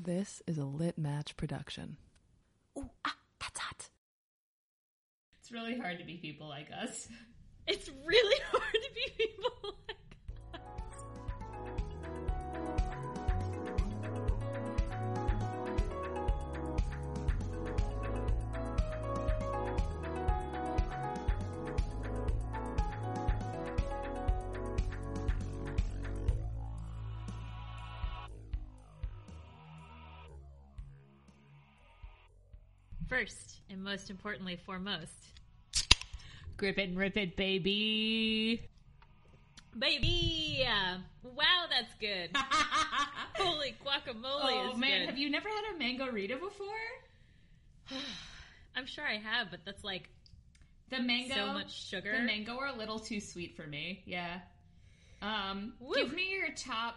This is a lit match production. Ooh, ah, that's hot. It's really hard to be people like us. It's really hard to be people most importantly, foremost, Grip it and rip it, baby. baby! Wow, that's good. Holy guacamole oh man, good. have you never had a mango Rita before? I'm sure I have, but that's like The mango, so much sugar. The mango are a little too sweet for me. Yeah. Um, Woo. give me your top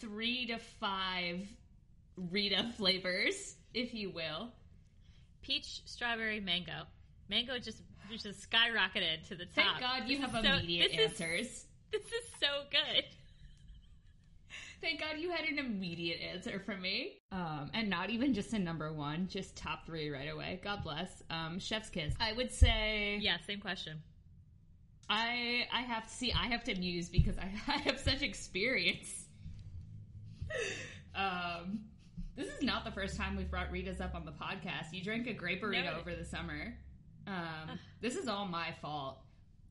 three to five Rita flavors, if you will. Peach, strawberry, mango. Mango just just skyrocketed to the top. Thank God you This have so- immediate this is- answers. This is so good. Thank God you had an immediate answer from me. Um, and not even just a number one, just top three right away. God bless. Um, Chef's Kiss. I would say Yeah, same question. I I have to see I have to muse because I, I have such experience. um this is not the first time we've brought Rita's up on the podcast. You drank a grape Rita No. over the summer. Um this is all my fault.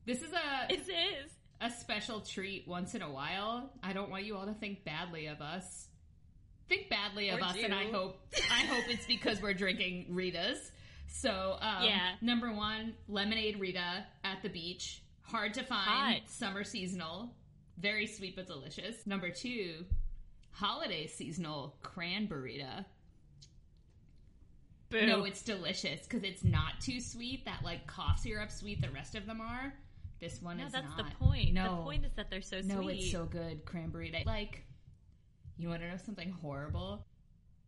This is a It is. a special treat once in a while. I don't want you all to think badly of us. Think badly of Or us, and I hope I hope it's because we're drinking Rita's. So, um, Yeah. Number one, lemonade Rita at the beach. Hard to find. Hot. Summer seasonal. Very sweet but delicious. Number two, holiday seasonal cranberry. Boo. No, it's delicious because it's not too sweet. That like cough syrup sweet the rest of them are. This one is no, is that's not. the point. No. The point is that they're so No, sweet. No, it's so good. Cranberry. Like, you want to know something horrible?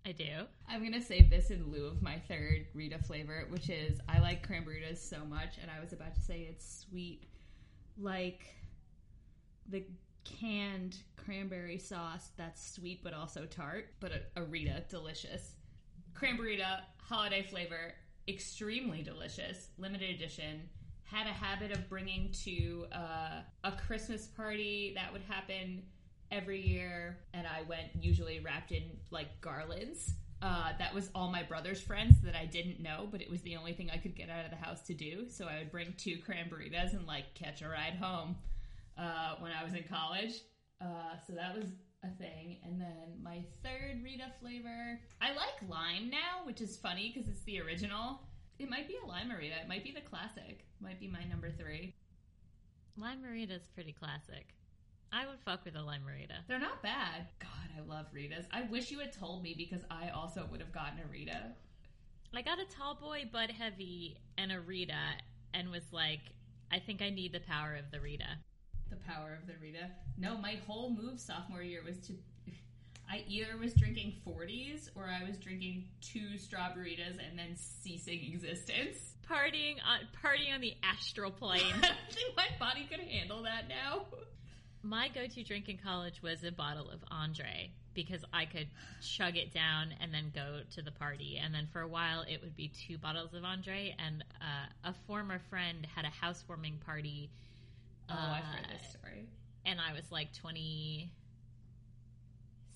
I do. I'm gonna save this in lieu of my third Rita flavor, which is I like cranberries so much, and I was about to say it's sweet, like the canned cranberry sauce that's sweet but also tart, but a, a Rita delicious. Cranberry holiday flavor, extremely delicious, limited edition. Had a habit of bringing to uh, a Christmas party that would happen every year, and I went usually wrapped in like garlands. Uh, that was all my brother's friends that I didn't know, but it was the only thing I could get out of the house to do. So I would bring two cranberritas and like catch a ride home uh, when I was in college. Uh, so that was a thing. And then my third Rita flavor, I like lime now, which is funny because it's the original. It might be a lime Rita. It might be the classic. Might be my number three. Lime Rita is pretty classic. I would fuck with a lime Marita. They're not bad. God, I love Ritas. I wish you had told me because I also would have gotten a Rita. I got a tall boy Bud Heavy and a Rita and was like, I think I need the power of the Rita. The power of the Rita. No, my whole move sophomore year was to. I either was drinking 40s or I was drinking two strawberries and then ceasing existence. Partying on partying on the astral plane. I don't think my body could handle that now. My go-to drink in college was a bottle of Andre because I could chug it down and then go to the party. And then for a while, it would be two bottles of Andre. And uh, a former friend had a housewarming party, Oh, I've heard Uh, this story. and I was like twenty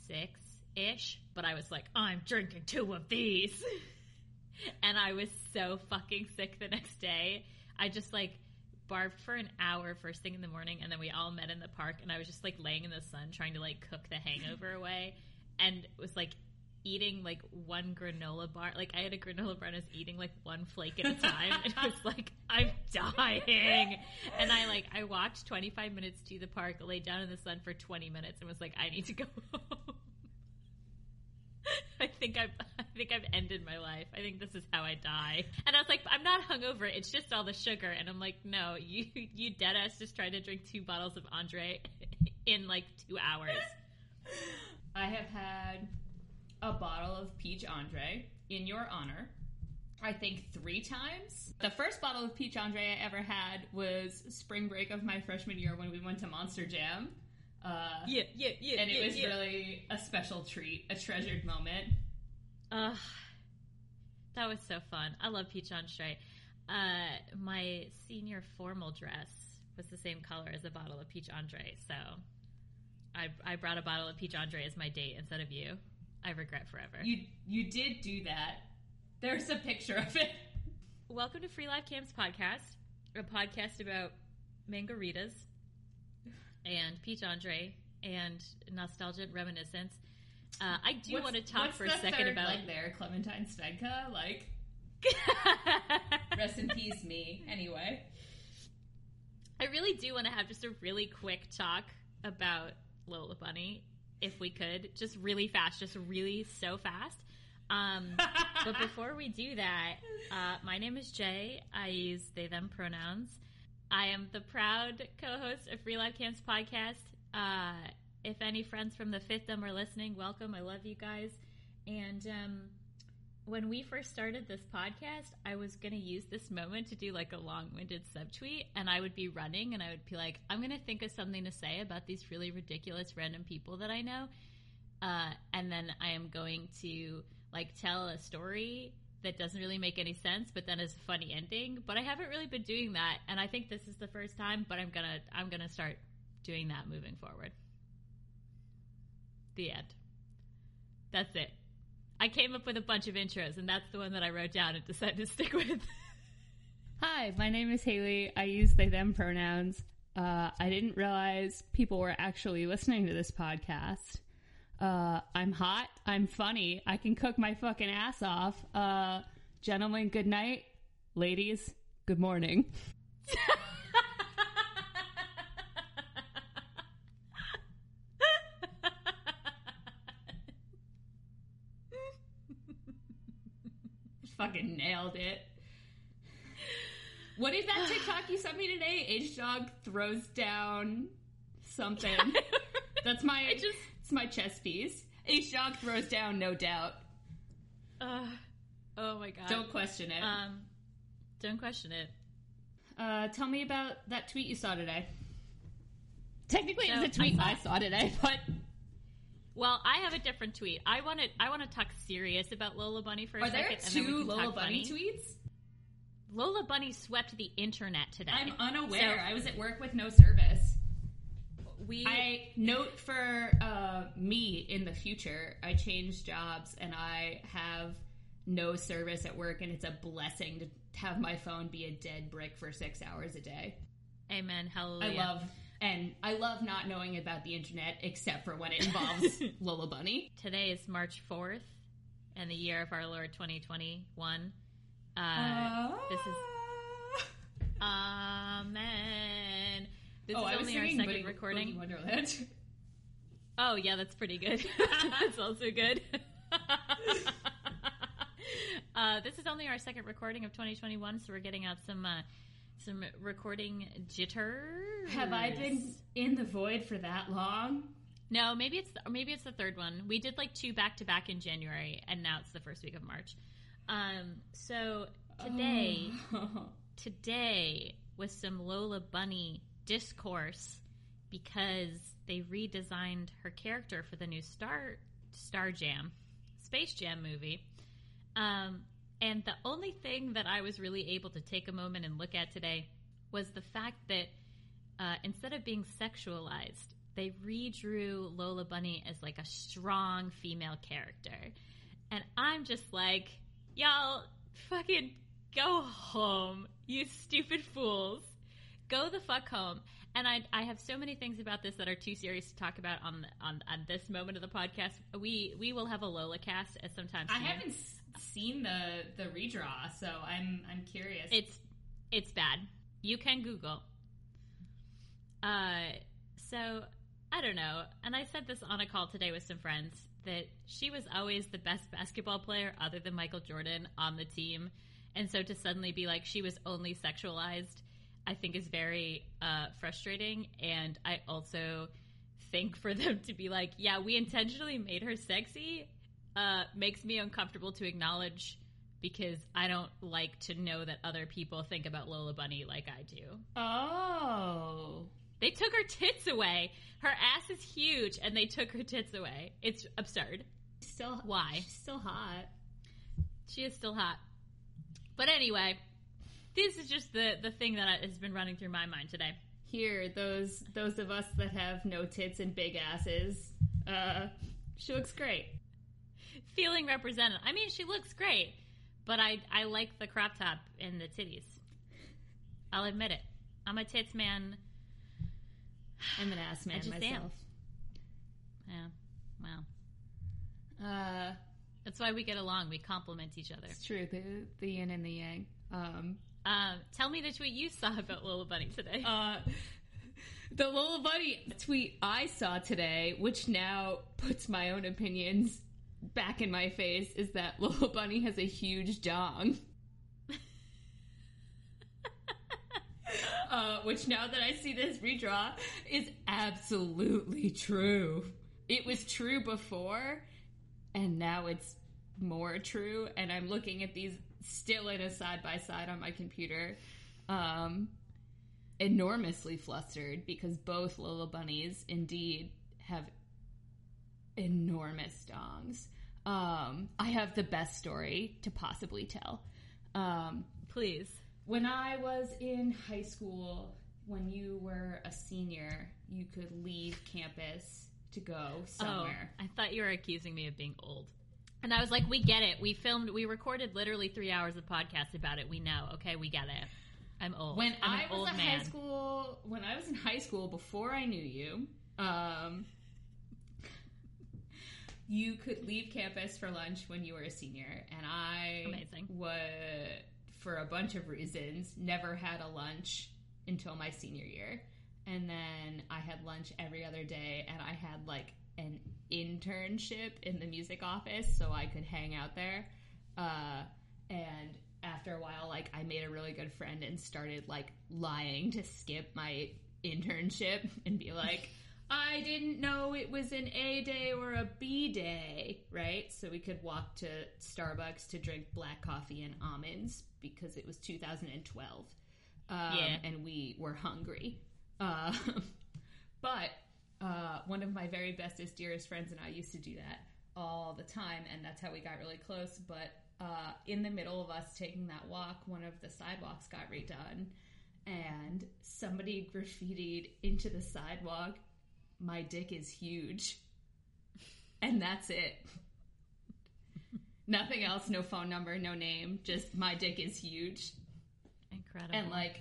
six ish. But I was like, I'm drinking two of these, and I was so fucking sick the next day. I just like barfed for an hour first thing in the morning and then we all met in the park and I was just like laying in the sun trying to like cook the hangover away and was like eating like one granola bar like I had a granola bar and I was eating like one flake at a time and it was like I'm dying and I like I walked 25 minutes to the park laid down in the sun for 20 minutes and was like I need to go home I think I've I think I've ended my life. I think this is how I die. And I was like, I'm not hungover. It's just all the sugar. And I'm like, no, you you dead ass just tried to drink two bottles of Andre in like two hours. I have had a bottle of Peach Andre in your honor. I think three times. The first bottle of Peach Andre I ever had was spring break of my freshman year when we went to Monster Jam. Uh, Yeah, yeah, yeah. and it yeah, was yeah. really a special treat, a treasured moment. Ugh, that was so fun. I love peach Andre. Uh, my senior formal dress was the same color as a bottle of peach Andre, so I I brought a bottle of peach Andre as my date instead of you. I regret forever. You you did do that. There's a picture of it. Welcome to Free Life Camps podcast, a podcast about mangaritas and peach Andre and nostalgic reminiscence. Uh, I do What's- want to talk for a second about. leg there, Clementine Svedka. Like, rest in peace, me. Anyway, I really do want to have just a really quick talk about Lola Bunny, if we could, just really fast, just really so fast. Um, but before we do that, uh, my name is Jaye. I use they them pronouns. I am the proud co-host of Free Life Camps podcast. Uh, if any friends from the Fifth them are listening, welcome. I love you guys. And um, when we first started this podcast, I was going to use this moment to do like a long winded subtweet, and I would be running and I would be like, I'm going to think of something to say about these really ridiculous random people that I know. Uh, and then I am going to like tell a story that doesn't really make any sense, but then has a funny ending. But I haven't really been doing that, and I think this is the first time. But I'm gonna I'm gonna start doing that moving forward. The end. That's it. I came up with a bunch of intros, and that's the one that I wrote down and decided to stick with. Hi, my name is Hailee. I use they them pronouns. Uh, I didn't realize people were actually listening to this podcast. Uh, I'm hot. I'm funny. I can cook my fucking ass off. Uh, gentlemen, good night. Ladies, good morning. Fucking nailed it. What is that TikTok you sent me today? H dog throws down something. That's my I just- it's my chess piece. H dog throws down, no doubt. Uh, oh my god! Don't question it. um, don't question it. Uh, tell me about that tweet you saw today. Technically, So, it's a tweet I I saw- saw today, but Well, I have a different tweet. I want to. I want to talk serious about Lola Bunny for a are there second. and then we two Lola talk Bunny tweets? Lola Bunny swept the internet today. I'm unaware. So- I was at work with no service. we I note for uh, me in the future, I changed jobs and I have no service at work, and it's a blessing to have my phone be a dead brick for six hours a day. Amen. I Hallelujah. love and I love not knowing about the internet except for when it involves Lola Bunny. Today is March fourth, and the year of our Lord 2021. Uh, this is Amen. This oh, is I was only our second Boogie- recording. Boogie Wonderland. Oh yeah, that's pretty good. that's also good. uh, this is only our second recording of 2021, so we're getting out some uh, some recording jitters. Have I been in the void for that long? No, maybe it's the, maybe it's the third one. We did like two back to back in January, and now it's the first week of March. Um, so today, Oh. today was some Lola Bunny discourse because they redesigned her character for the new Star Star Jam, Space Jam movie. Um, and the only thing that I was really able to take a moment and look at today was the fact that uh, instead of being sexualized, they redrew Lola Bunny as like a strong female character. And I'm just like, y'all fucking go home, you stupid fools. Go the fuck home. And I, I have so many things about this that are too serious to talk about on on, on this moment of the podcast. We we will have a Lola cast at some time I haven't seen the the redraw, so I'm I'm curious. It's it's bad. You can Google. Uh, so I don't know. And I said this on a call today with some friends that she was always the best basketball player other than Michael Jordan on the team, and so to suddenly be like she was only sexualized, I think is very uh, frustrating. And I also think for them to be like, yeah, we intentionally made her sexy, uh, makes me uncomfortable to acknowledge because I don't like to know that other people think about Lola Bunny like I do. oh, They took her tits away. Her ass is huge, and they took her tits away. It's absurd. Still, Why? She's still hot. She is still hot. But anyway, this is just the the thing that has been running through my mind today. Here, those those of us that have no tits and big asses, uh, she looks great. Feeling represented. I mean, she looks great, but I I like the crop top and the titties. I'll admit it. I'm a tits man. I'm an ass man just am. myself. Yeah. Wow. Uh, That's why we get along. We complement each other. it's true. The the yin and the yang. Um, Um, tell me the tweet you saw about Lola Bunny today. uh, the Lola Bunny tweet I saw today, which now puts my own opinions back in my face, is that Lola Bunny has a huge dong. uh, which now that I see this redraw is absolutely true. It was true before, and now it's more true. And I'm looking at these still in a side by side on my computer, um, enormously flustered because both Lola bunnies indeed have enormous dongs. Um, I have the best story to possibly tell. Um, Please. when I was in high school, when you were a senior, you could leave campus to go somewhere. Oh, I thought you were accusing me of being old. And I was like, we get it. We filmed, we recorded literally three hours of podcast about it. We know. Okay, we get it. I'm old. When I'm I was in high school, when I was in high school before I knew you, um, you could leave campus for lunch when you were a senior, and I Amazing. would, for a bunch of reasons, never had a lunch until my senior year, and then I had lunch every other day, and I had like an internship in the music office, so I could hang out there, uh, and after a while like i made a really good friend and started like lying to skip my internship and be like i didn't know it was an a day or a b day right so we could walk to starbucks to drink black coffee and almonds because it was 2012 um, Yeah. and we were hungry uh, but uh, one of my very bestest, dearest friends and I used to do that all the time, and that's how we got really close. But uh, in the middle of us taking that walk, one of the sidewalks got redone, and somebody graffitied into the sidewalk, "My dick is huge," and that's it. Nothing else, no phone number, no name, just my dick is huge. Incredible. And like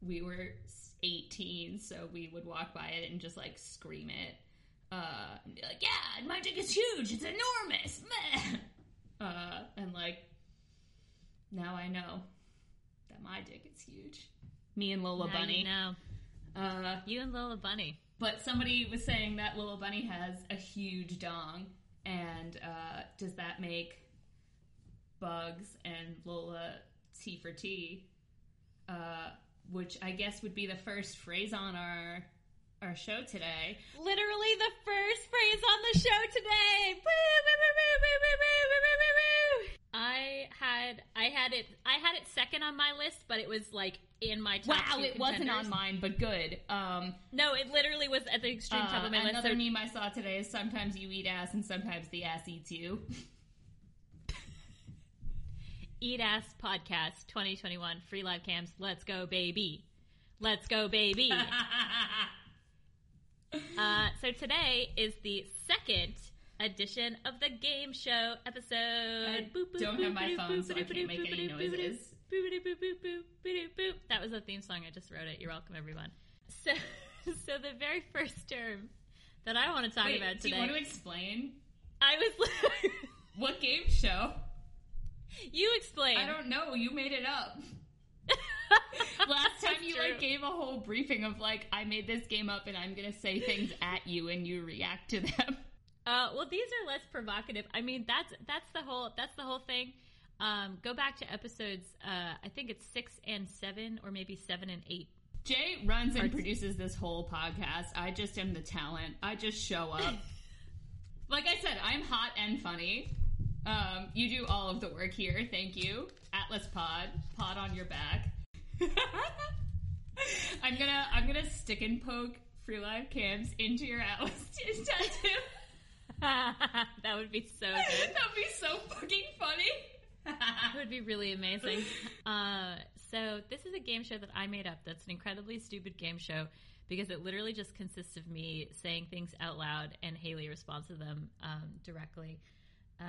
we were 18, so we would walk by it and just like scream it. Uh, and be like, yeah, my dick is huge. It's enormous. Meh." Uh, and like, now I know that my dick is huge. Me and Lola Now Bunny. You know. Uh, You and Lola Bunny. But somebody was saying that Lola Bunny has a huge dong, and uh, does that make Bugs and Lola T for T? Uh, which I guess would be the first phrase on our our show today. Literally the first phrase on the show today. I had I had it I had it second on my list, but it was like in my top Wow, it wasn't on mine, but good. Um, No, it literally was at the extreme top uh, of my list. another meme I saw today is sometimes you eat ass and sometimes the ass eats you. Eat Ass Podcast 2021 free live cams. Let's go, baby. Let's go, baby. uh, so today is the second edition of the game show episode. I don't have my phone, so I can't make any noises. That was a theme song. I just wrote it. You're welcome, everyone. So, so the very first term that I want to talk Wait, about do you want to explain I was. Like What game show? you explain. I don't know. You made it up. Last time That's you true. like gave a whole briefing of like I made this game up and I'm gonna say things at you and you react to them. Uh, well, these are less provocative. I mean, that's that's the whole that's the whole thing. Um, go back to episodes. Uh, I think it's six and seven, or maybe seven and eight. Jaye runs and produces this whole podcast. I just am the talent. I just show up. like I said, I'm hot and funny. Um, you do all of the work here. Thank you, Atlas Pod. Pod on your back. I'm gonna I'm gonna stick and poke free live cams into your Atlas tattoo. that would be so good. That'd be so fucking funny. That would be really amazing. Uh, so this is a game show that I made up. That's an incredibly stupid game show because it literally just consists of me saying things out loud and Hailee responds to them um, directly. Uh,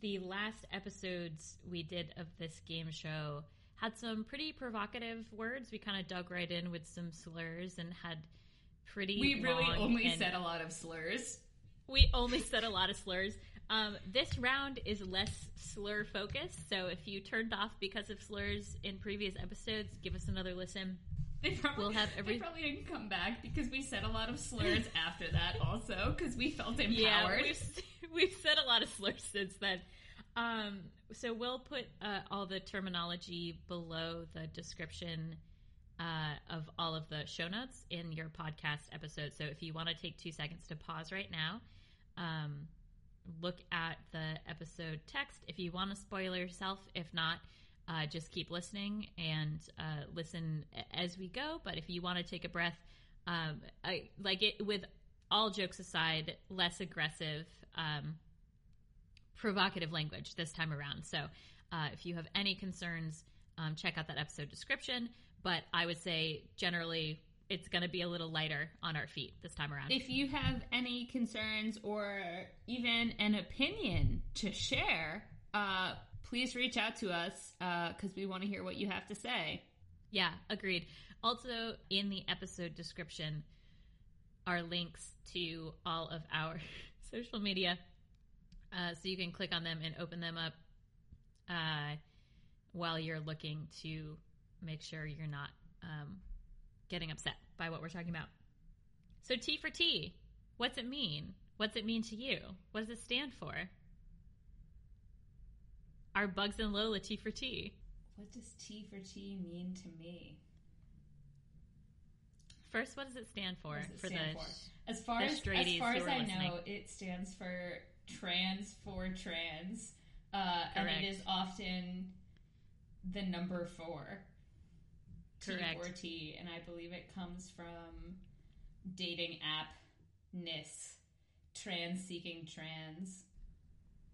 the last episodes we did of this game show had some pretty provocative words. We kind of dug right in with some slurs and had pretty. We really only said a lot of slurs. we only said a lot of slurs. Um, this round is less slur focused, so if you turned off because of slurs in previous episodes, give us another listen. They probably, We'll have every- they probably didn't come back because we said a lot of slurs after that also because we felt empowered. Yeah, we've, we've said a lot of slurs since then. Um, so we'll put uh, all the terminology below the description uh, of all of the show notes in your podcast episode. So if you want to take two seconds to pause right now, um, look at the episode text. If you want to spoil yourself, if not, uh, just keep listening and uh, listen as we go. But if you want to take a breath, um, I, like it with all jokes aside, less aggressive, um, provocative language this time around. So uh, if you have any concerns, um, check out that episode description. But I would say generally it's going to be a little lighter on our feet this time around. If you have any concerns or even an opinion to share, uh, please reach out to us because we want to hear what you have to say. Yeah, agreed. Also, in the episode description are links to all of our social media. Uh, so you can click on them and open them up uh, while you're looking to make sure you're not um, getting upset by what we're talking about. So, T for T, what's it mean? What's it mean to you? What does it stand for? Are Bugs and Lola T for T? What does T for T mean to me? First, what does it stand for? It for stand the for? As far as, as far as I listening. know, it stands for trans for trans, uh, and it is often the number four. Correct. T for T, and I believe it comes from dating app nis, trans seeking trans,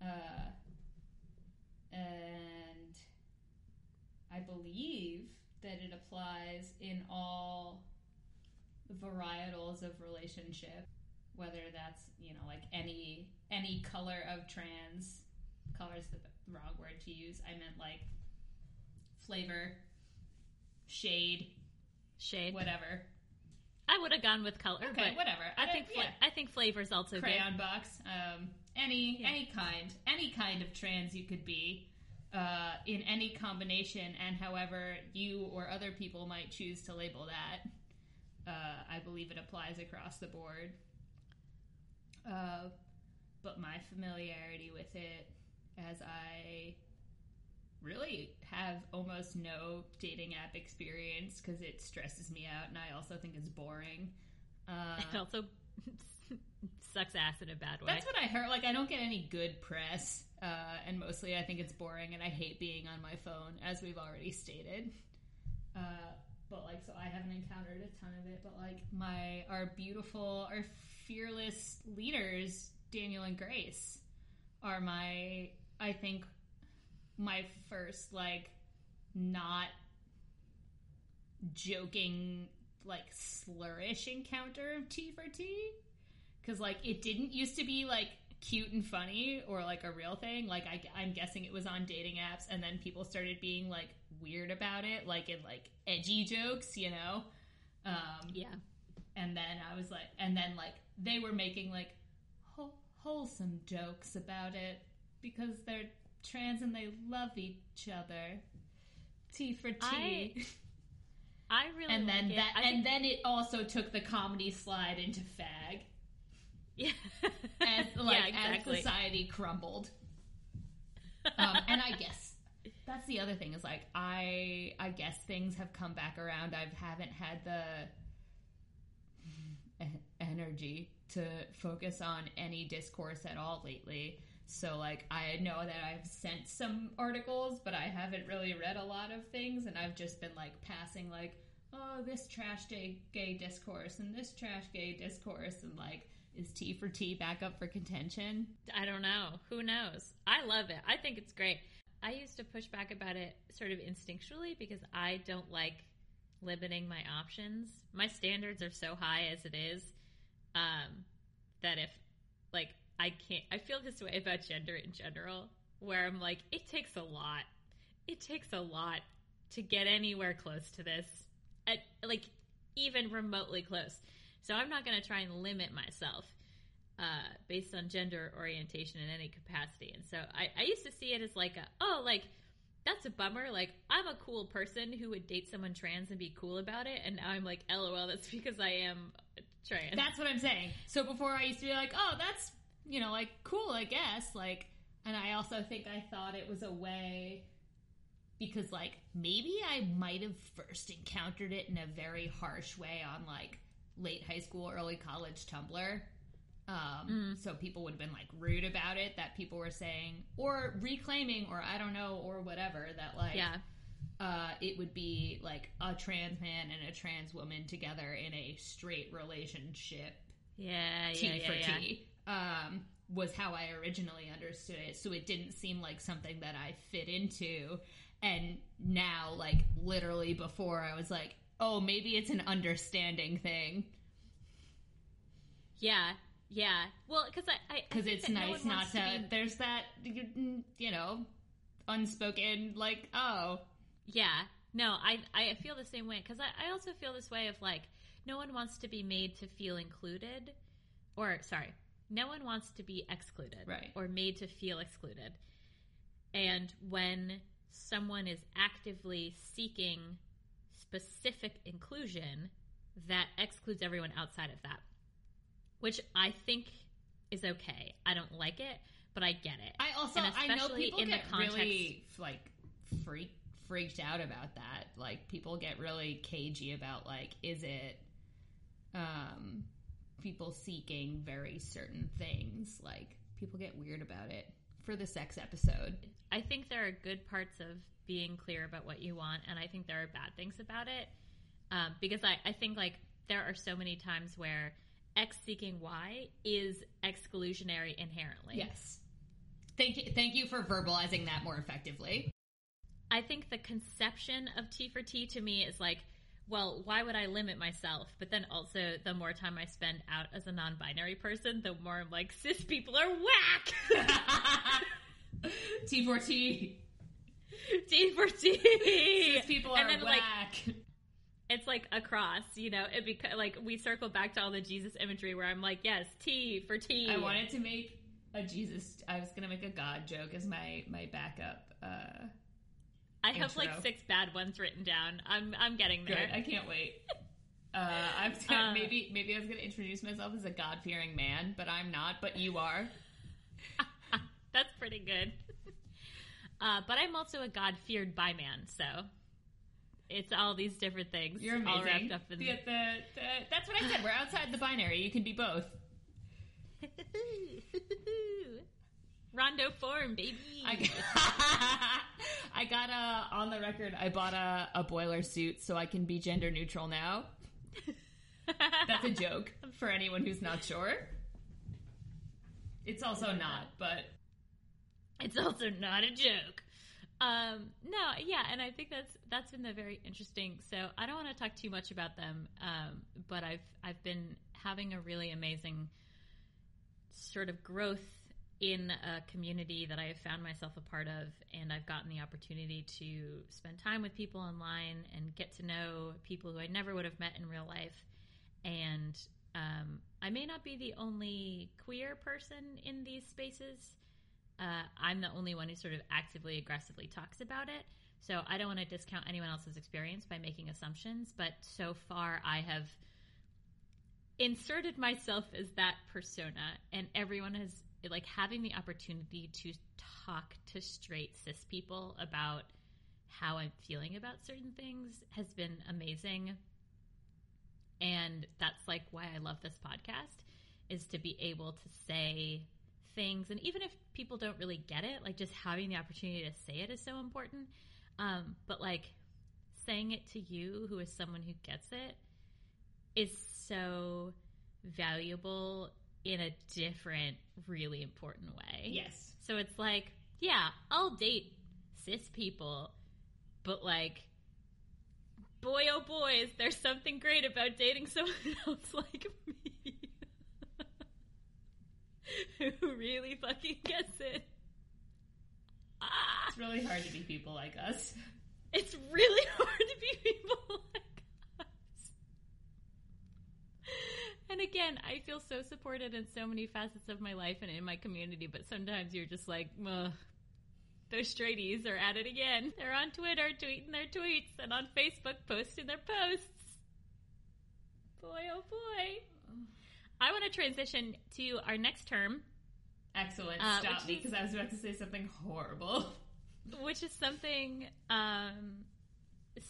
uh, and I believe that it applies in all varietals of relationship, whether that's you know like any any color of trans. Color is the wrong word to use. I meant like flavor, shade, shade. whatever. I would have gone with color, Okay, but whatever. I I think fla- I think flavor's also crayon box. Um, any Yeah. any kind, any kind of trans you could be, uh, in any combination, and however you or other people might choose to label that. Uh, I believe it applies across the board. Uh, but my familiarity with it, as I really have almost no dating app experience because it stresses me out, and I also think it's boring. Uh. It also sucks ass in a bad way. that's what I heard. Like, I don't get any good press, uh, and mostly I think it's boring, and I hate being on my phone, as we've already stated. Uh, but like, so I haven't encountered a ton of it. But like, my our beautiful, our fearless leaders, Daniel and Grace, are my, I think, my first like not joking like slurish encounter of T for T. Because like it didn't used to be like cute and funny or like a real thing. Like I, i'm guessing it was on dating apps and then people started being like weird about it like in like edgy jokes you know? Um yeah. and then i was like and then like they were making like whole, wholesome jokes about it because they're trans and they love each other t for t I I really and then like it. that I and think- then it also took the comedy slide into fag yeah, as like yeah, exactly. as society crumbled. Um, and I guess that's the other thing is like I I guess things have come back around. I haven't had the energy to focus on any discourse at all lately. So like I know that I've sent some articles, but I haven't really read a lot of things, and I've just been like passing like, oh, this trash gay, gay discourse and this trash gay discourse, and like, is T for T back up for contention? I don't know. Who knows? I love it. I think it's great. I used to push back about it sort of instinctually because I don't like limiting my options. My standards are so high as it is um, that if, like, I can't, I feel this way about gender in general, where I'm like, it takes a lot. It takes a lot to get anywhere close to this, At, like, even remotely close. So I'm not going to try and limit myself uh, based on gender orientation in any capacity. And so I, I used to see it as like a, oh, like, that's a bummer. Like, I'm a cool person who would date someone trans and be cool about it. And now I'm like, lol, that's because I am trans. That's what I'm saying. So before I used to be like, oh, that's, you know, like, cool, I guess. Like, and I also think I thought it was a way because, like, maybe I might have first encountered it in a very harsh way on, like, late high school, early college Tumblr. Um, So people would have been like rude about it that people were saying or reclaiming or I don't know or whatever that like yeah. uh, it would be like a trans man and a trans woman together in a straight relationship Yeah, T yeah, yeah, for yeah. T um, was how I originally understood it. So it didn't seem like something that I fit into. And now, like literally before, I was like, oh, maybe it's an understanding thing Yeah, yeah. Well, because I, because it's no nice one not wants to. be- There's that you know unspoken like oh yeah. No, I I feel the same way because I, I also feel this way of like no one wants to be made to feel included, or sorry, no one wants to be excluded, Right. Or made to feel excluded. And when someone is actively seeking specific inclusion, that excludes everyone outside of that, which I think is okay. I don't like it, but I get it. I also And I know people in the get context- really like freak freaked out about that. Like people get really cagey about like is it um people seeking very certain things. Like people get weird about it for the sex episode. I think there are good parts of being clear about what you want, and I think there are bad things about it. Um, because I, I think like there are so many times where X seeking Y is exclusionary inherently. Yes. Thank you thank you for verbalizing that more effectively. I think the conception of T for T to me is like, well, why would I limit myself? But then also, the more time I spend out as a non binary person, the more I'm like, cis people are whack! T4T. T for T! These people are and then, like, whack. it's like a cross, you know. It beca- like we circle back to all the Jesus imagery where I'm like, yes, T for T. I wanted to make a Jesus. I was gonna make a God joke as my my backup. Uh, I have like six bad ones written down. I'm I'm getting good. there. I can't wait. Uh, I'm Uh, maybe maybe I was gonna introduce myself as a God fearing man, but I'm not. But you are. That's pretty good. uh, but I'm also a God feared by man, so it's all these different things You're amazing. all wrapped up in the, the, the, that's what I said. We're outside the binary. You can be both. Rondo form, baby. I, I got a on the record. I bought a, a boiler suit so I can be gender neutral now. That's a joke for anyone who's not sure. It's also not, but it's also not a joke. Um, no, yeah, and I think that's that's been the very interesting. So I don't want to talk too much about them, um, but I've I've been having a really amazing sort of growth in a community that I have found myself a part of, and I've gotten the opportunity to spend time with people online and get to know people who I never would have met in real life. And um, I may not be the only queer person in these spaces. Uh, I'm the only one who sort of actively, aggressively talks about it. So I don't want to discount anyone else's experience by making assumptions, but so far I have inserted myself as that persona, and everyone has like having the opportunity to talk to straight cis people about how I'm feeling about certain things has been amazing. And that's like why I love this podcast is to be able to say things and even if people don't really get it, like just having the opportunity to say it is so important. Um, but like saying it to you, who is someone who gets it, is so valuable in a different, really important way. Yes. So it's like, yeah, I'll date cis people, but like, boy oh boys, there's something great about dating someone else like me. Who really fucking gets it. Ah, It's really hard to be people like us. it's really hard to be people like us. And again, I feel so supported in so many facets of my life and in my community, but sometimes you're just like, Ugh, those straighties are at it again. They're on Twitter tweeting their tweets and on Facebook posting their posts. Boy, oh boy. I want to transition to our next term, Excellent. Uh, Stop me because I was about to say something horrible. which is something um,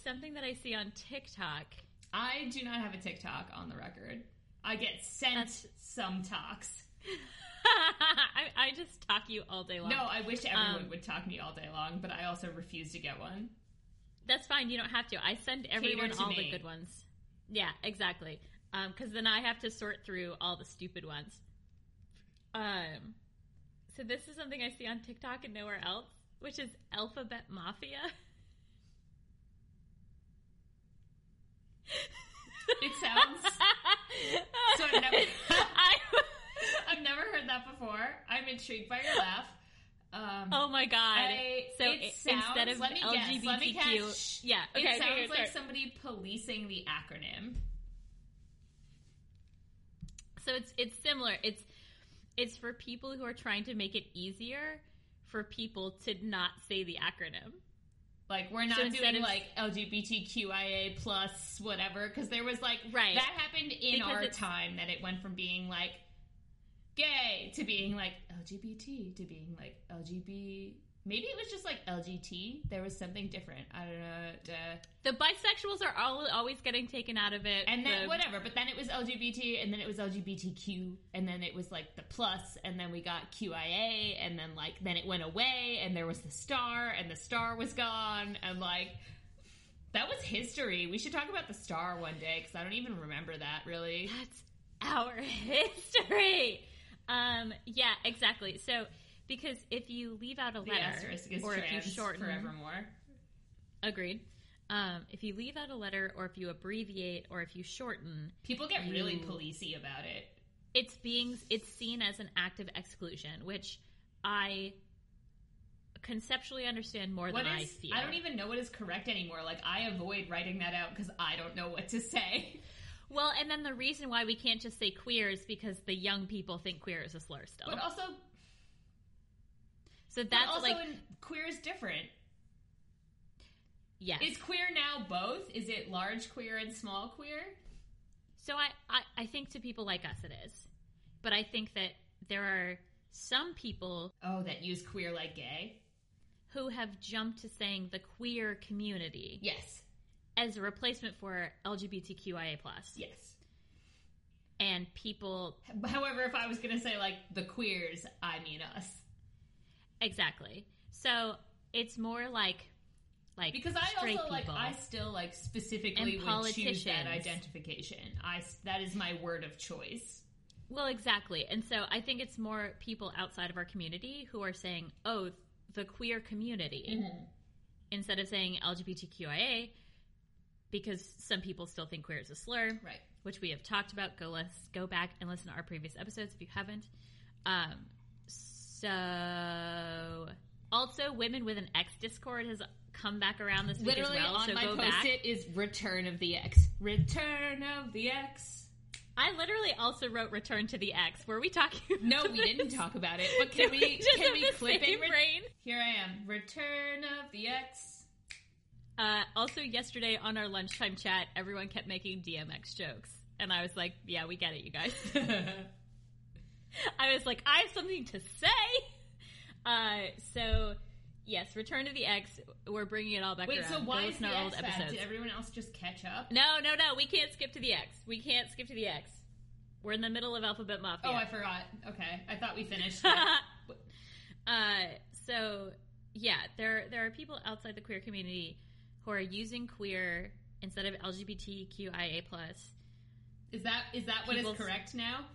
something that I see on TikTok. I do not have a TikTok on the record. I get sent That's- some talks. I, I just talk you all day long. No, I wish everyone Um, would talk me all day long, but I also refuse to get one. That's fine. You don't have to. I send everyone all me. the good ones. Yeah, exactly. Because then I have to sort through all the stupid ones. Um, so this is something I see on TikTok and nowhere else, which is Alphabet Mafia. It sounds. So I've never- I, I've never heard that before. I'm intrigued by your laugh. Um, oh my god! I- so it sounds- instead of let me guess, LGBTQ, guess. yeah, okay, it okay, sounds here, like somebody policing the acronym. So it's it's similar. It's it's for people who are trying to make it easier for people to not say the acronym. Like we're not So doing of- like LGBTQIA plus whatever because there was like Right. that happened in Because our time that it went from being like gay to being like LGBT to being like LGB. Maybe it was just like LGT. There was something different. I don't know. Duh. The bisexuals are all, always getting taken out of it. And then The- whatever, but then it was LGBT, and then it was LGBTQ, and then it was like the plus, and then we got QIA, and then like then it went away, and there was the star, and the star was gone, and like that was history. We should talk about the star one day because I don't even remember that really. That's our history. Um, yeah, exactly. So because if you leave out a The letter, is or if you shorten, forevermore. agreed. Um, if you leave out a letter, or if you abbreviate, or if you shorten, People get really You- policey about it. it's being it's seen as an act of exclusion, which I conceptually understand more What than I feel. I don't even know what is correct anymore. Like I avoid writing that out because I don't know what to say. Well, and then the reason why we can't just say queer is because the young people think queer is a slur still. But also, so but that's also like in, queer is different. yes. Is queer now both? Is it large queer and small queer? So I, I I think to people like us it is, but I think that there are some people Oh, that use queer like gay? who have jumped to saying the queer community Yes. as a replacement for LGBTQIA plus, Yes. and people However, if I was going to say like the queers, I mean us. Exactly. So it's more like like Because I straight also like. I still like specifically And would choose that identification. I that is my word of choice. Well, exactly. And so I think it's more people outside of our community who are saying, oh, the queer community, instead of saying LGBTQIA, because some people still think queer is a slur, Right. which we have talked about. Go, let's go back and listen to our previous episodes if you haven't. Um, so, also, Women with an X Discord has come back around this week Literally as well. on so my go post it is Return of the X. Return of the X. I literally also wrote Return to the X. Were we talking? No, we didn't talk about it. But can we can we clip it? brain? Here I am. Return of the X. Uh, also, yesterday on our lunchtime chat, everyone kept making DMX jokes. And I was like, yeah, we get it, you guys. I was like, I have something to say. Uh, so, yes, Return to the X, we're bringing it all back Wait, around. so why is the X old bad? episodes. Did everyone else just catch up? No, no, no, we can't skip to the X. We can't skip to the X. We're in the middle of Alphabet Mafia. Oh, I forgot. Okay, I thought we finished. uh, so yeah, there there are people outside the queer community who are using queer instead of LGBTQIA plus. Is that is that what is correct now?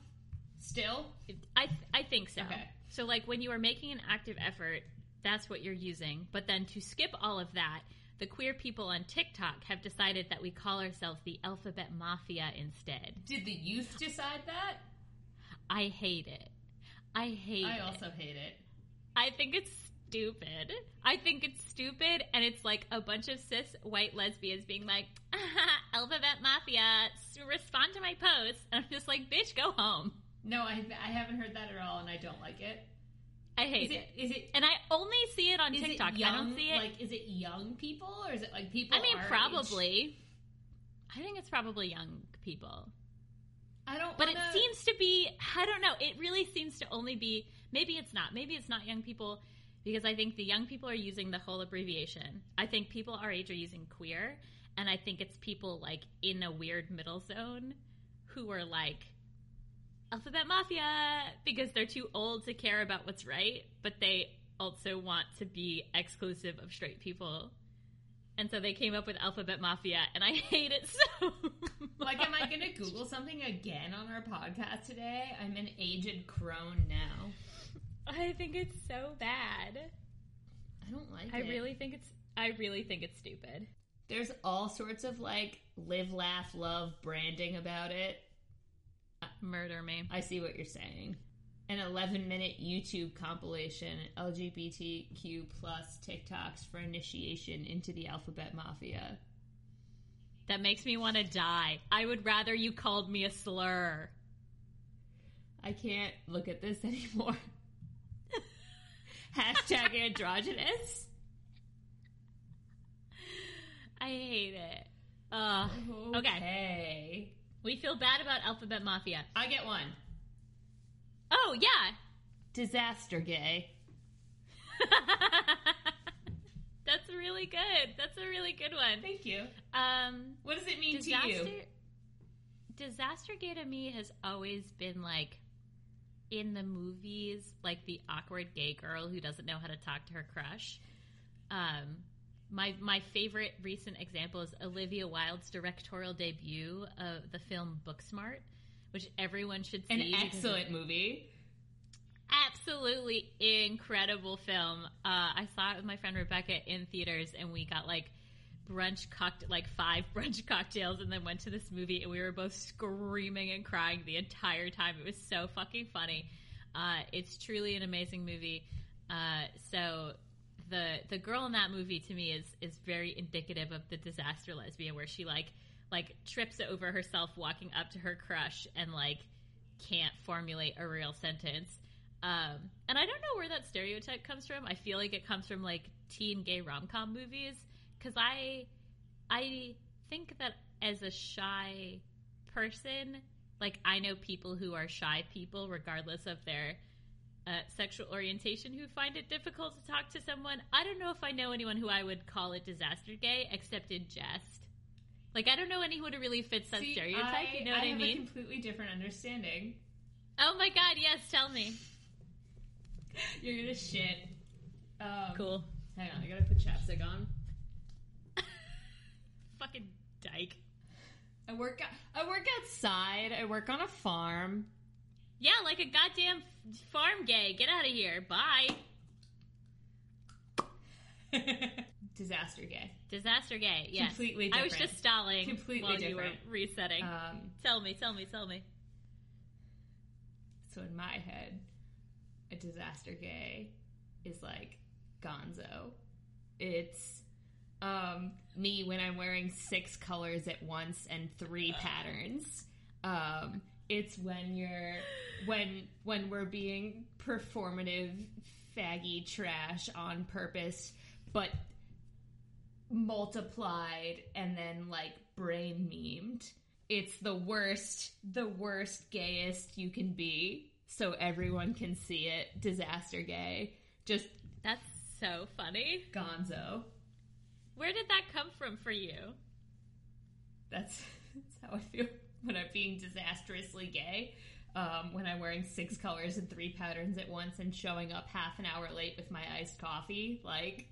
Still? I I think so. Okay. So like when you are making an active effort, that's what you're using. But then to skip all of that, the queer people on TikTok have decided that we call ourselves the Alphabet Mafia instead. Did the youth decide that? I hate it. I hate it. I it. also hate it. I think it's stupid. I think it's stupid, and it's like a bunch of cis white lesbians being like, Alphabet Mafia, respond to my post. And I'm just like, bitch, go home. No, I I haven't heard that at all, and I don't like it. I hate Is it. it is it And I only see it on TikTok. It young, I don't see it. Like, is it young people or is it like people? I mean, our age? probably. I think it's probably young people. I don't. But wanna- it seems to be, I don't know, it really seems to only be, maybe it's not. Maybe it's not young people because I think the young people are using the whole abbreviation. I think people our age are using queer. And I think it's people like in a weird middle zone who are like, Alphabet Mafia because they're too old to care about what's right, but they also want to be exclusive of straight people. And so they came up with Alphabet Mafia, and I hate it so much. Like, am I going to Google something again on our podcast today? I'm an aged crone now. I think it's so bad. I don't like I it. really think it's I really think it's stupid. There's all sorts of like live, laugh, love branding about it. Murder me. I see what you're saying. An 11 minute YouTube compilation, LGBTQ plus TikToks for initiation into the alphabet mafia. That makes me want to die. I would rather you called me a slur. I can't look at this anymore. Hashtag androgynous. I hate it. Ugh. Okay. Okay. We feel bad about Alphabet Mafia. I get one. Oh, yeah. Disaster gay. That's really good. That's a really good one. Thank you. Um, What does it mean disaster, to you? disaster gay to me has always been like in the movies, like the awkward gay girl who doesn't know how to talk to her crush. Um, my my favorite recent example is Olivia Wilde's directorial debut of the film Booksmart, which everyone should see. An excellent movie. absolutely incredible film. Uh, I saw it with my friend Rebecca in theaters, and we got like brunch cocktail, like five brunch cocktails, and then went to this movie, and we were both screaming and crying the entire time. It was so fucking funny. Uh, it's truly an amazing movie. Uh, so the the girl in that movie to me is is very indicative of the disaster lesbian, where she like like trips over herself walking up to her crush and like can't formulate a real sentence. Um, and I don't know where that stereotype comes from. I feel like it comes from like teen gay rom com movies because I I think that as a shy person, like I know people who are shy people, regardless of their uh, sexual orientation, who find it difficult to talk to someone. I don't know if I know anyone who I would call a disaster gay, except in jest. Like I don't know anyone who really fits that See, stereotype. you know what I, have mean? a completely different understanding. oh my god, yes, tell me. You're gonna shit. Um, Cool. Hang on, I gotta put chapstick on. Fucking dyke. I work. I work outside. I work on a farm. Yeah, like a goddamn farm gay. Get out of here. Bye. Disaster gay. Disaster gay. Yes. Completely different. I was just stalling Completely while you were resetting. Um, tell me, tell me, tell me. so in my head, a disaster gay is like Gonzo. It's um, me when I'm wearing six colors at once and three patterns. Um, it's when you're when when we're being performative faggy trash on purpose, but multiplied and then like brain memed. It's the worst, the worst gayest you can be, so everyone can see it. Disaster gay, just That's so funny. Gonzo. Where did that come from for you? That's that's how I feel when I'm being disastrously gay. Um, when I'm wearing six colors and three patterns at once and showing up half an hour late with my iced coffee, like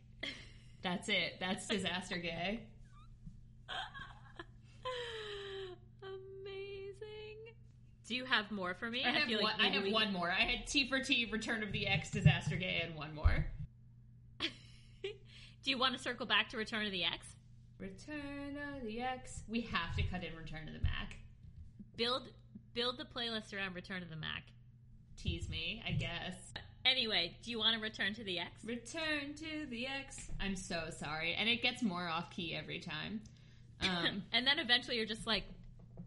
That's it. That's disaster gay. Amazing. Do you have more for me? I have, feel one, I have we one more. I had T for T, Return of the X, Disaster Gay, and one more. Do you want to circle back to Return of the X? Return of the X. We have to cut in Return of the Mack. Build build the playlist around Return of the Mack. Tease me, I guess. Anyway, do you want to return to the X? Return to the X. I'm so sorry. And it gets more off key every time. Um, and then eventually you're just like,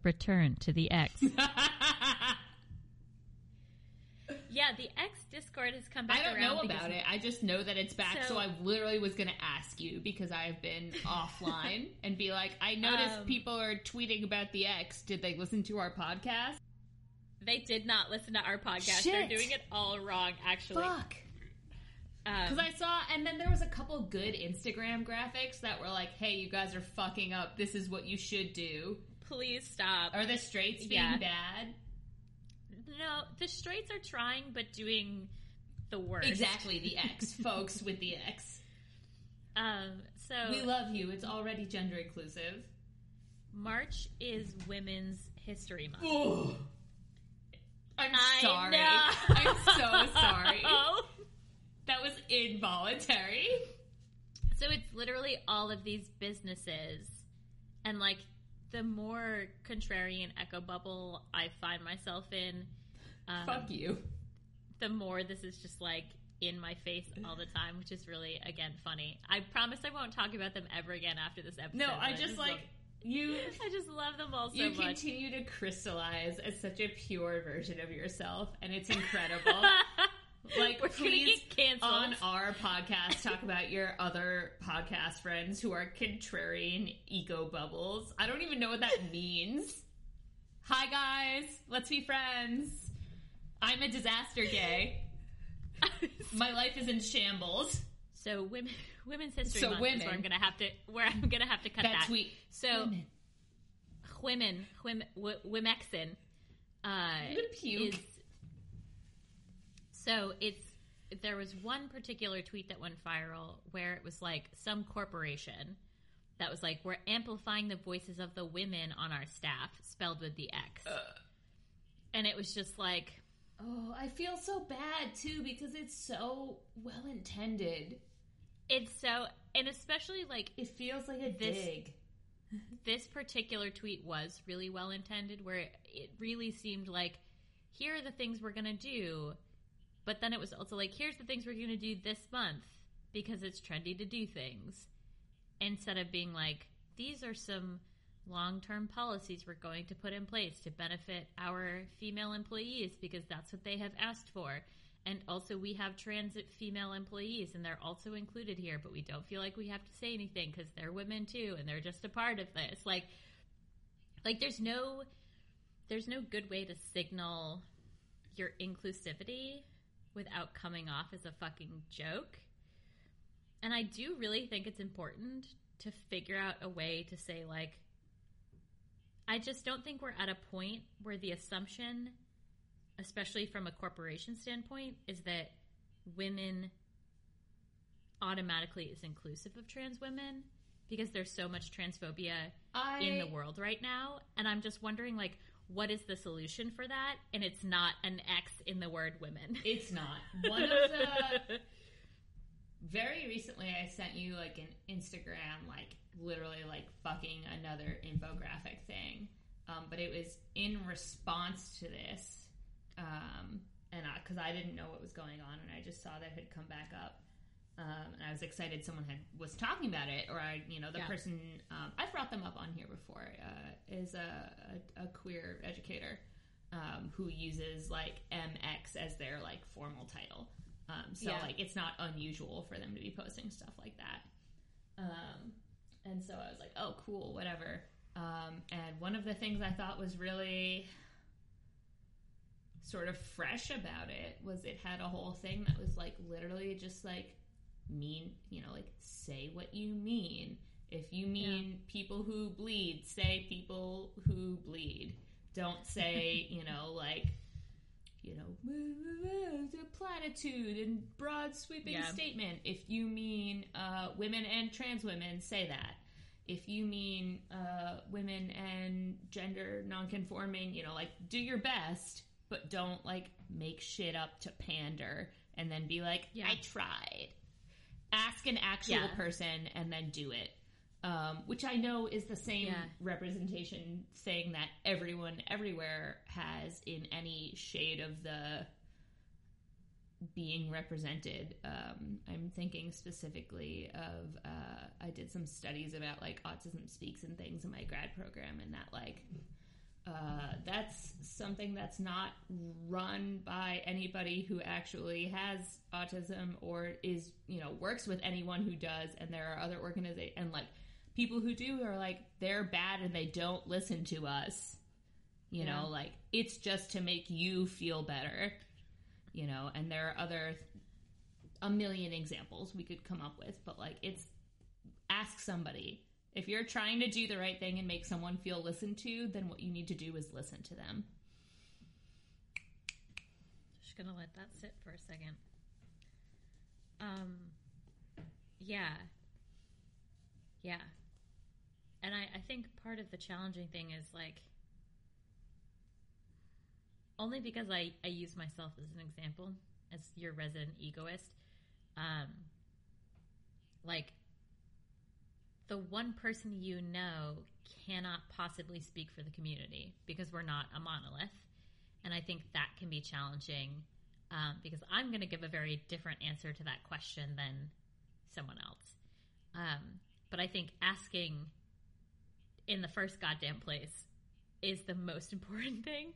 return to the X. yeah, the X Discord has come back I don't know about it. I just know that it's back. So, So- I literally was going to ask you because I have been offline and be like, I noticed Um, people are tweeting about the X. Did they listen to our podcast? They did not listen to our podcast. They're doing it all wrong, actually. Fuck. Um, Because I saw, and then there was a couple good Instagram graphics that were like, "Hey, you guys are fucking up. This is what you should do." please stop. Are the straights being Yeah. bad? No, the straights are trying, but doing the worst. Exactly, the X, folks with the X. Um, so We love you. It's already gender inclusive. March is Women's History Month. Ooh. I'm I sorry. know. I'm so sorry. That was involuntary. So it's literally all of these businesses, and like the more contrarian echo bubble I find myself in, um, Fuck you. the more this is just like in my face all the time, which is really again funny. I promise I won't talk about them ever again after this episode. No, I just like love, you. I just love them all so You much. continue to crystallize as such a pure version of yourself, and it's incredible. Like, We're please, on our podcast, talk about your other podcast friends who are contrarian eco bubbles. I don't even know what that means. Hi, guys. Let's be friends. I'm a disaster gay. My life is in shambles. So women, Women's History So Month is where women. I'm gonna have to where I'm gonna have to cut That tweet. So Women. women, women, Wimexin, uh, I'm gonna puke. is so it's there was one particular tweet that went viral where it was like some corporation that was like we're amplifying the voices of the women on our staff spelled with the X, and it was just like Oh, I feel so bad too because it's so well intended. it's so and especially like It feels like a This- dig. this particular tweet was really well intended where it, it really seemed like here are the things we're going to do but then it was also like here's the things we're going to do this month because it's trendy to do things. Instead of being like these are some long-term policies we're going to put in place to benefit our female employees because that's what they have asked for. And also we have transit female employees and they're also included here but we don't feel like we have to say anything because they're women too and they're just a part of this. Like like there's no there's no good way to signal your inclusivity without coming off as a fucking joke and i do really think it's important to figure out a way to say like i just don't think we're at a point where the assumption especially from a corporation standpoint, is that women automatically is inclusive of trans women because there's so much transphobia I in the world right now. And I'm just wondering, like, what is the solution for that? And it's not an X in the word women. It's not. One of the very recently I sent you like an Instagram like literally like fucking another infographic thing. Um, but it was in response to this. Um, and because I, didn't know what was going on and I just saw that it had come back up. Um, and I was excited someone had was talking about it, or I, you know, the Yeah. person um, I've brought them up on here before uh, is a, a, a queer educator um, who uses like MX as their like formal title. Um, so Yeah. like it's not unusual for them to be posting stuff like that. Um, and so I was like, oh, cool, whatever. Um, and one of the things I thought was really sort of fresh about it was it had a whole thing that was like literally just like mean, you know, like say what you mean. If you mean people who bleed, say people who bleed. Don't say, you know, like, you know, the platitude and broad sweeping Yeah. statement. If you mean uh, women and trans women, say that. If you mean uh, women and gender nonconforming, you know, like do your best, but don't like make shit up to pander and then be like, Yeah. I tried. Ask an actual Yeah. person and then do it. Um, which I know is the same Yeah. representation thing that everyone everywhere has in any shade of the being represented. Um, I'm thinking specifically of uh, I did some studies about like autism speaks and things in my grad program, and that like uh, that's something that's not run by anybody who actually has autism or is you know works with anyone who does, and there are other organizations and like people who do are like they're bad and they don't listen to us. You Yeah. know, like it's just to make you feel better you know and there are other a million examples we could come up with but like it's ask somebody if you're trying to do the right thing and make someone feel listened to then what you need to do is listen to them Just gonna let that sit for a second. Um, yeah, yeah, and I, I think part of the challenging thing is like only because I I use myself as an example as your resident egoist. Um, like the one person you know cannot possibly speak for the community because we're not a monolith. And I think that can be challenging um, because I'm going to give a very different answer to that question than someone else. Um, but I think asking in the first goddamn place is the most important thing.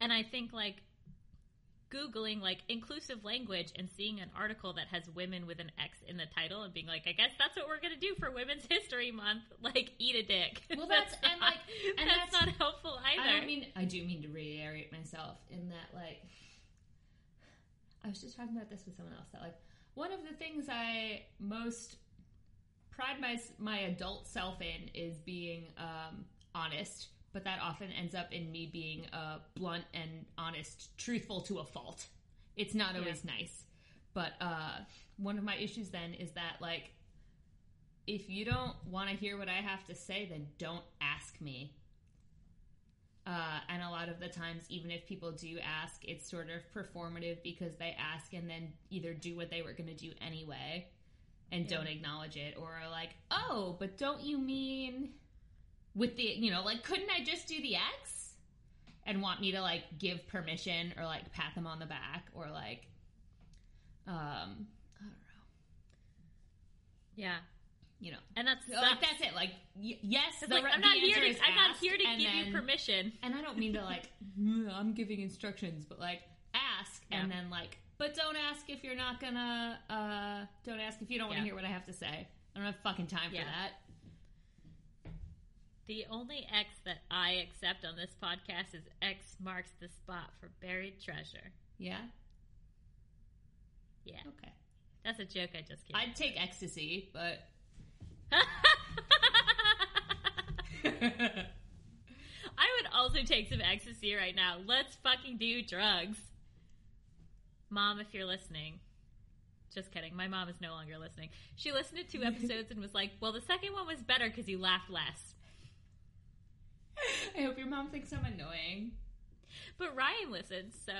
And I think like Googling like inclusive language and seeing an article that has women with an X in the title and being like, I guess that's what we're going to do for Women's History Month. Like, eat a dick. Well, that's- and, not- like- and that's, that's- not helpful either. i don't mean i do mean to reiterate myself in that like i was just talking about this with someone else that like one of the things i most pride my my adult self in is being um, honest, but that often ends up in me being uh, blunt and honest, truthful to a fault. It's not always nice, but uh, one of my issues then is that like if you don't want to hear what I have to say, then don't ask me. Uh, and a lot of the times, even if people do ask, it's sort of performative because they ask and then either do what they were going to do anyway and Yeah. don't acknowledge it, or are like, oh, but don't you mean with the, you know, like, couldn't I just do the X? And want me to like give permission or like pat them on the back or like, um, I don't know, yeah. you know, And that's So, like that's it. Like, y- yes, the like I'm not here to I'm not here to give you permission. And I don't mean to like "Mm, I'm giving instructions, but like ask and then like, but don't ask if you're not gonna. uh Don't ask if you don't want to Yeah. hear what I have to say. I don't have fucking time Yeah. for that. The only X that I accept on this podcast is X marks the spot for buried treasure. Yeah. Yeah, Okay. that's a joke I just came. I'd take ecstasy, but I would also take some ecstasy right now. Let's fucking do drugs. Mom, if you're listening. Just kidding. My mom is no longer listening. She listened to two episodes and was like, well, the second one was better because you laughed less. I hope your mom thinks I'm annoying. But Ryan listens, so.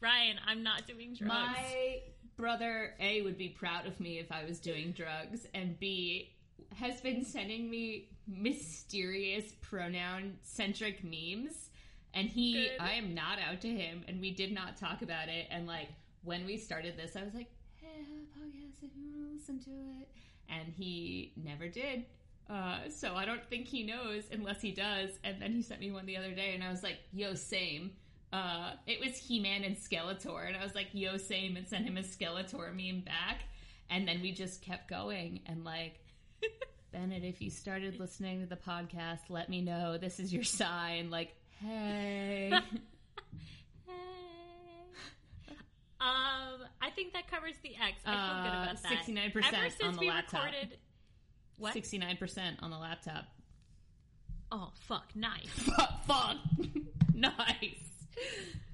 Ryan, I'm not doing drugs. My brother A would be proud of me if I was doing drugs, and B has been sending me mysterious pronoun centric memes. And he, Good. I am not out to him, and we did not talk about it. And like when we started this, I was like, "Hey, I have a podcast if you want to listen to it," and he never did. Uh, so I don't think he knows unless he does. And then he sent me one the other day, and I was like, "Yo, same." Uh, it was He Man and Skeletor, and I was like, "Yo, same," and sent him a Skeletor meme back. And then we just kept going, and like, Bennett, if you started listening to the podcast, let me know. This is your sign. Like, hey. Um, I think that covers the X. I feel good Uh, about that. 69% Ever since on the we laptop. recorded. What? 69% on the laptop. Oh fuck! Nice. Fuck. Fuck. nice.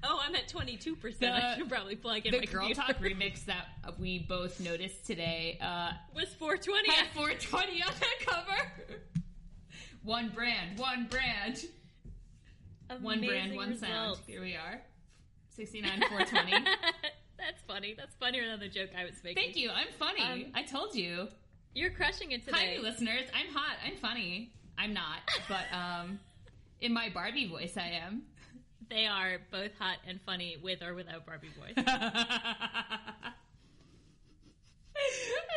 Oh, I'm at 22%. I should probably plug in the my Girl computer. Talk remix that we both noticed today uh, was 420. had 420 on that cover. one brand, one brand, one brand, Amazing one sound. Here we are. 69 420. That's funny. That's funnier than the joke I was making. Thank you. I'm funny. Um, I told you. You're crushing it Hi, today. new listeners. I'm hot. I'm funny. I'm not, but um, in my Barbie voice, I am. They are both hot and funny with or without Barbie voice.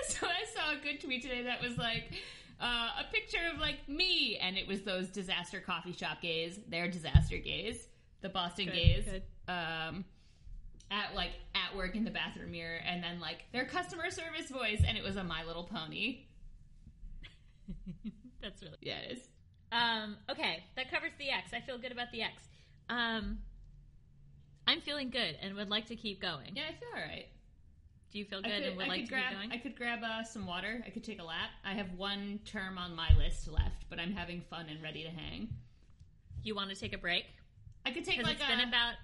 so I saw a good tweet today that was like uh, a picture of like me, and it was those disaster coffee shop gays. They're disaster gays, the Boston Good, gays. good. Um, at like at work in the bathroom mirror, and then like their customer service voice, and it was a My Little Pony. That's really Yeah, it is. Um, okay, that covers the X. I feel good about the X. Um, I'm feeling good and would like to keep going. Yeah, I feel all right. Do you feel I good could, and would I like to grab. keep going? I could grab uh, some water. I could take a lap. I have one term on my list left, but I'm having fun and ready to hang. You want to take a break? I could take like it's a. been about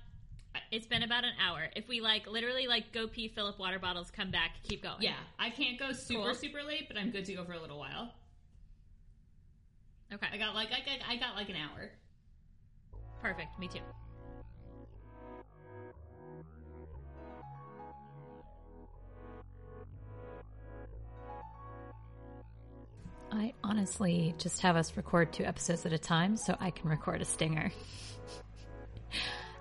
it's been about an hour. If we like literally like go pee, fill up water bottles, come back, keep going. yeah, I can't go super Cool. super late, but I'm good to go for a little while. Okay. I got like I got, I got like an hour. Perfect. Me too. I honestly just have us record two episodes at a time so I can record a stinger.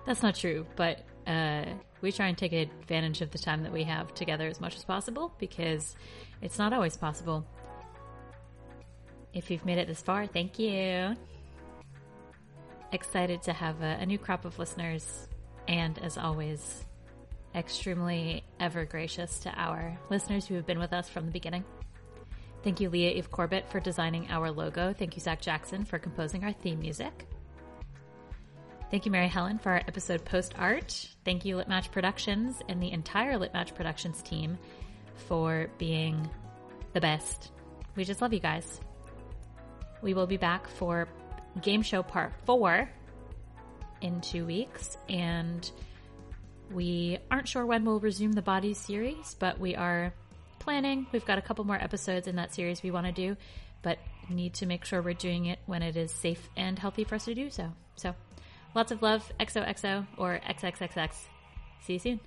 That's not true, but uh, we try and take advantage of the time that we have together as much as possible because it's not always possible. If you've made it this far, thank you. Excited to have a, a new crop of listeners, and as always, extremely ever gracious to our listeners who have been with us from the beginning. Thank you, Leah Eve Corbett, for designing our logo. Thank you, Zach Jackson, for composing our theme music. Thank you, Mary Helen, for our episode post art. Thank you, Lit Match Productions and the entire Lit Match Productions team for being the best. We just love you guys. We will be back for game show part four in two weeks, and we aren't sure when we'll resume the Bodies series, but we are planning. We've got a couple more episodes in that series we want to do, but need to make sure we're doing it when it is safe and healthy for us to do so. So, lots of love, XOXO or XXXX. See you soon.